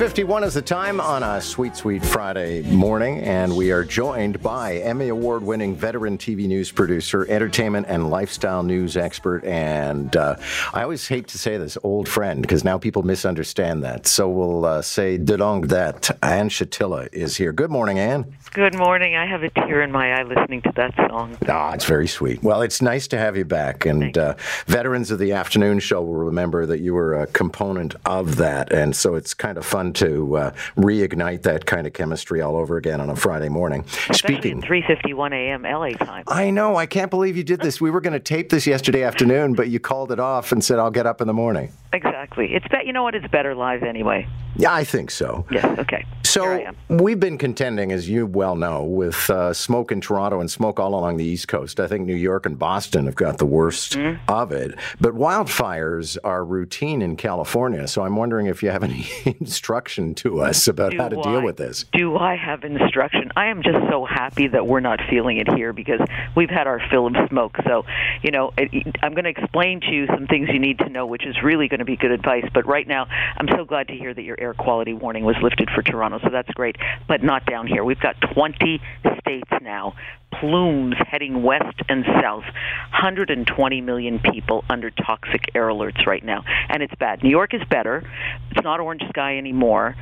651 is the time on a sweet, sweet Friday morning, and we are joined by Emmy Award winning veteran TV news producer, entertainment and lifestyle news expert, and uh, I always hate to say this, old friend, because now people misunderstand that. So we'll uh, say de longue date. Ann Shatilla is here. Good morning, Ann. Good morning. I have a tear in my eye listening to that song. Ah, it's very sweet. Well, it's nice to have you back, and uh, veterans of the afternoon show will remember that you were a component of that, and so it's kind of fun to uh, reignite that kind of chemistry all over again on a Friday morning. Speaking, 3:51 a.m. LA time. I know. I can't believe you did this. We were going to tape this yesterday afternoon, but you called it off and said, "I'll get up in the morning." Exactly. It's be- you know what? It's better live anyway. Yeah, I think so. Yes. Okay. So we've been contending, as you well know, with uh, smoke in Toronto and smoke all along the East Coast. I think New York and Boston have got the worst mm-hmm. of it. But wildfires are routine in California. So I'm wondering if you have any instruction to us about do how to I, deal with this. Do I have instruction? I am just so happy that we're not feeling it here because we've had our fill of smoke. So, you know, it, I'm going to explain to you some things you need to know, which is really going to be good advice. But right now, I'm so glad to hear that your air quality warning was lifted for Toronto so that's great. But not down here. We've got 20 states now, plumes heading west and south, 120 million people under toxic air alerts right now. And it's bad. New York is better. It's not orange sky anymore.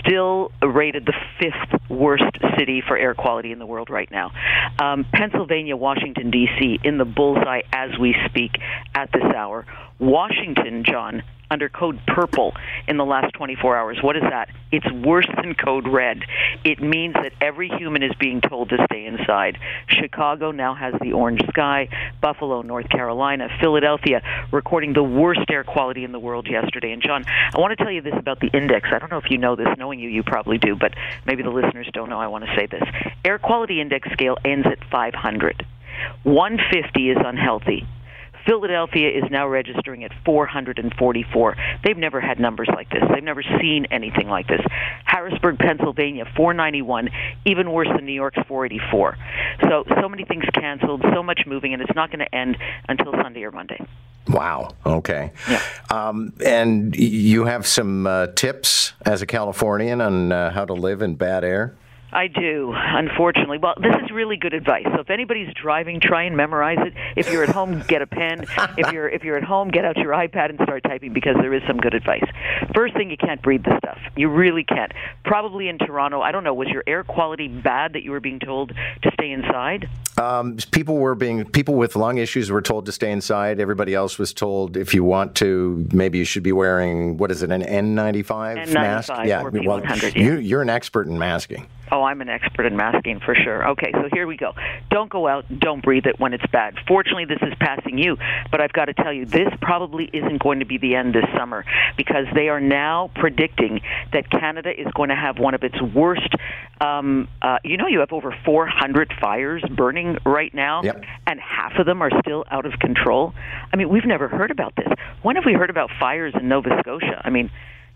Still rated the fifth worst city for air quality in the world right now. Um, Pennsylvania, Washington, D.C., in the bullseye as we speak at this hour. Washington, John, under code purple in the last 24 hours. What is that? It's worse than code red. It means that every human is being told to stay inside. Chicago now has the orange sky. Buffalo, North Carolina, Philadelphia recording the worst air quality in the world yesterday. And John, I want to tell you this about the index. I don't know if you know this. Knowing you, you probably do, but maybe the listeners don't know. I want to say this. Air quality index scale ends at 500. 150 is unhealthy. Philadelphia is now registering at 444. They've never had numbers like this. They've never seen anything like this. Harrisburg, Pennsylvania, 491, even worse than New York's 484. So, so many things canceled, so much moving, and it's not going to end until Sunday or Monday. Wow. Okay. Yeah. Um, and you have some uh, tips as a Californian on uh, how to live in bad air? I do, unfortunately. Well, this is really good advice. So if anybody's driving, try and memorize it. If you're at home, get a pen. If you're if you're at home, get out your iPad and start typing because there is some good advice. First thing, you can't breathe the stuff. You really can't. Probably in Toronto, I don't know. Was your air quality bad that you were being told to stay inside? Um, people were being people with lung issues were told to stay inside. Everybody else was told if you want to, maybe you should be wearing what is it, an N95, N95 mask? Yeah, well, yeah. you, you're an expert in masking. Oh, I'm an expert in masking for sure. Okay, so here we go. Don't go out, don't breathe it when it's bad. Fortunately, this is passing you, but I've got to tell you, this probably isn't going to be the end this summer because they are now predicting that Canada is going to have one of its worst. Um, uh, you know, you have over 400 fires burning right now, yep. and half of them are still out of control. I mean, we've never heard about this. When have we heard about fires in Nova Scotia? I mean,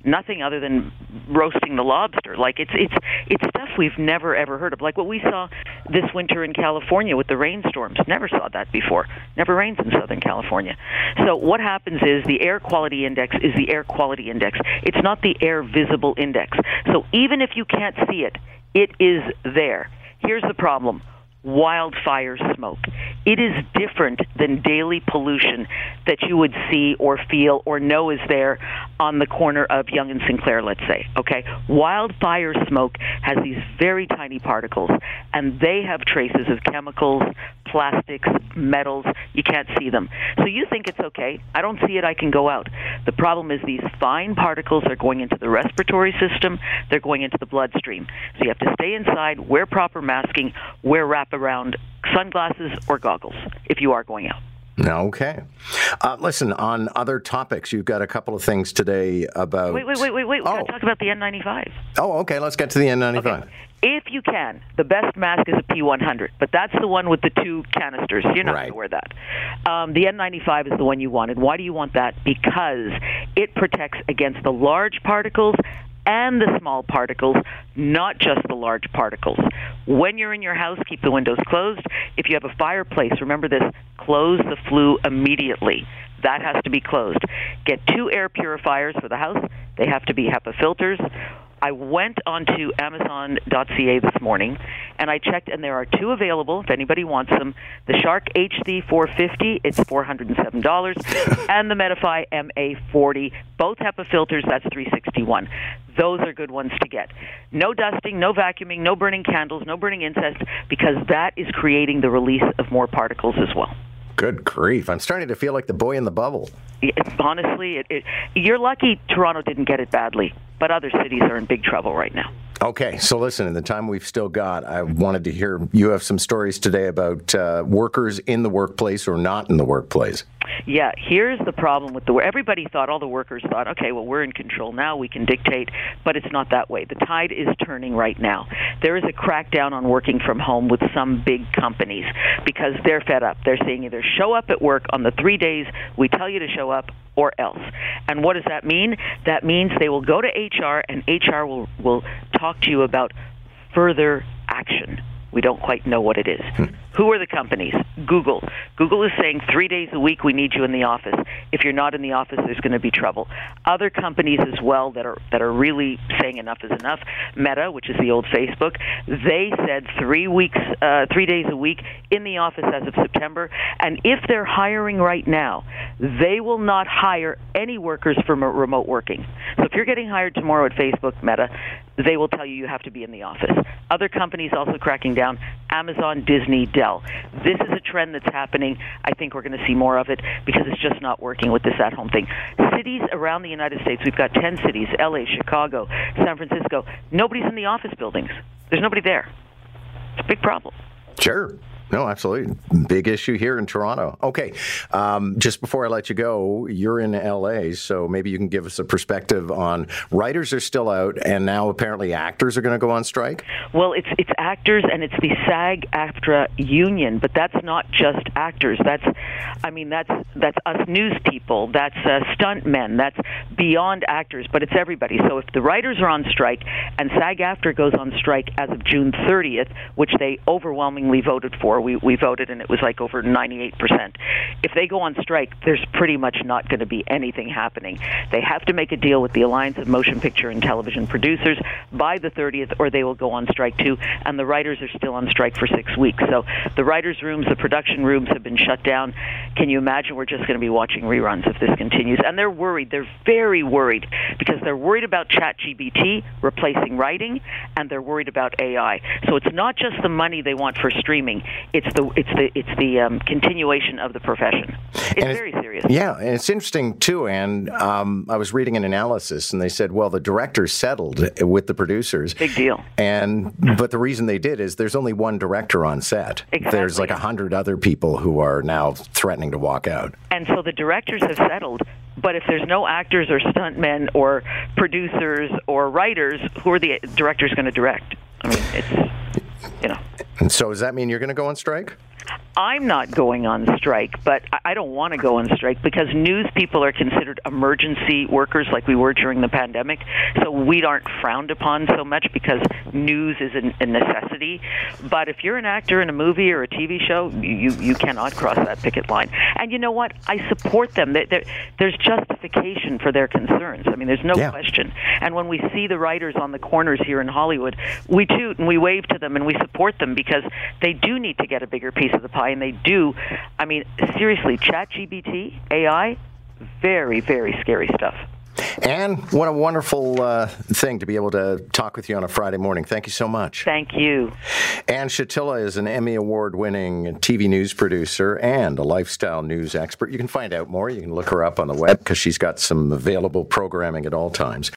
nothing other than roasting the lobster. Like it's it's it's stuff we've never ever heard of. Like what we saw this winter in California with the rainstorms. Never saw that before. Never rains in Southern California. So what happens is the air quality index is the air quality index. It's not the air visible index. So even if you can't see it, it is there. Here's the problem wildfire smoke. It is different than daily pollution that you would see or feel or know is there on the corner of Yonge and St. Clair, let's say. Okay? Wildfire smoke has these very tiny particles, and they have traces of chemicals, plastics, metals. You can't see them. So you think it's okay. I don't see it, I can go out. The problem is these fine particles are going into the respiratory system, they're going into the bloodstream. So you have to stay inside, wear proper masking, wear wrap around sunglasses or goggles if you are going out. Okay. Uh, listen, on other topics, you've got a couple of things today about. Wait, wait, wait, wait, wait. We've oh. got to talk about the N95. Oh, okay. Let's get to the N95. Okay. If you can, the best mask is a P100, but that's the one with the two canisters. You're not right. going to wear that. Um, the N95 is the one you wanted. Why do you want that? Because it protects against the large particles and the small particles, not just the large particles. When you're in your house, keep the windows closed. If you have a fireplace, remember this close the flue immediately. That has to be closed. Get two air purifiers for the house. They have to be HEPA filters. I went onto Amazon.ca this morning and I checked, and there are two available if anybody wants them. The Shark HD 450, it's $407, and the Medify MA40. Both HEPA filters, that's 361 those are good ones to get. No dusting, no vacuuming, no burning candles, no burning incense, because that is creating the release of more particles as well. Good grief. I'm starting to feel like the boy in the bubble. Honestly, it, it, you're lucky Toronto didn't get it badly, but other cities are in big trouble right now. Okay, so listen, in the time we've still got, I wanted to hear you have some stories today about uh, workers in the workplace or not in the workplace. Yeah, here's the problem with the everybody thought all the workers thought, okay, well we're in control now, we can dictate, but it's not that way. The tide is turning right now. There is a crackdown on working from home with some big companies because they're fed up. They're saying either show up at work on the 3 days we tell you to show up or else. And what does that mean? That means they will go to HR and HR will will talk to you about further action. We don't quite know what it is. Hmm. Who are the companies? Google. Google is saying three days a week we need you in the office. If you're not in the office, there's going to be trouble. Other companies as well that are that are really saying enough is enough. Meta, which is the old Facebook, they said three weeks, uh, three days a week in the office as of September. And if they're hiring right now, they will not hire any workers for remote working. So if you're getting hired tomorrow at Facebook, Meta, they will tell you you have to be in the office. Other companies also cracking down Amazon, Disney, Dell. This is a trend that's happening. I think we're going to see more of it because it's just not working with this at home thing. Cities around the United States, we've got 10 cities LA, Chicago, San Francisco. Nobody's in the office buildings, there's nobody there. It's a big problem. Sure. No, absolutely. Big issue here in Toronto. Okay. Um, just before I let you go, you're in LA, so maybe you can give us a perspective on writers are still out, and now apparently actors are going to go on strike? Well, it's, it's actors and it's the SAG AFTRA union, but that's not just actors. That's, I mean, that's, that's us news people, that's uh, stunt men, that's beyond actors, but it's everybody. So if the writers are on strike and SAG AFTRA goes on strike as of June 30th, which they overwhelmingly voted for, we, we voted and it was like over 98%. If they go on strike, there's pretty much not going to be anything happening. They have to make a deal with the Alliance of Motion Picture and Television Producers by the 30th or they will go on strike too. And the writers are still on strike for six weeks. So the writers' rooms, the production rooms have been shut down. Can you imagine we're just going to be watching reruns if this continues? And they're worried. They're very worried because they're worried about ChatGPT replacing writing and they're worried about AI. So it's not just the money they want for streaming it's the it's the it's the um, continuation of the profession. It's, it's very serious. Yeah, and it's interesting too. And um, I was reading an analysis, and they said, well, the directors settled with the producers. Big deal. And but the reason they did is there's only one director on set. Exactly. There's like a hundred other people who are now threatening to walk out. And so the directors have settled. But if there's no actors or stuntmen or producers or writers, who are the directors going to direct? I mean, it's you know. And so does that mean you're going to go on strike? I'm not going on strike, but I don't want to go on strike because news people are considered emergency workers like we were during the pandemic. So we aren't frowned upon so much because news is a necessity. But if you're an actor in a movie or a TV show, you you cannot cross that picket line. And you know what? I support them. There's justification for their concerns. I mean, there's no yeah. question. And when we see the writers on the corners here in Hollywood, we toot and we wave to them and we support them because they do need to get a bigger piece of the pie, and they do. I mean, seriously, ChatGPT, AI, very, very scary stuff. And what a wonderful uh, thing to be able to talk with you on a Friday morning. Thank you so much. Thank you. Ann Shatilla is an Emmy Award winning TV news producer and a lifestyle news expert. You can find out more. You can look her up on the web because she's got some available programming at all times.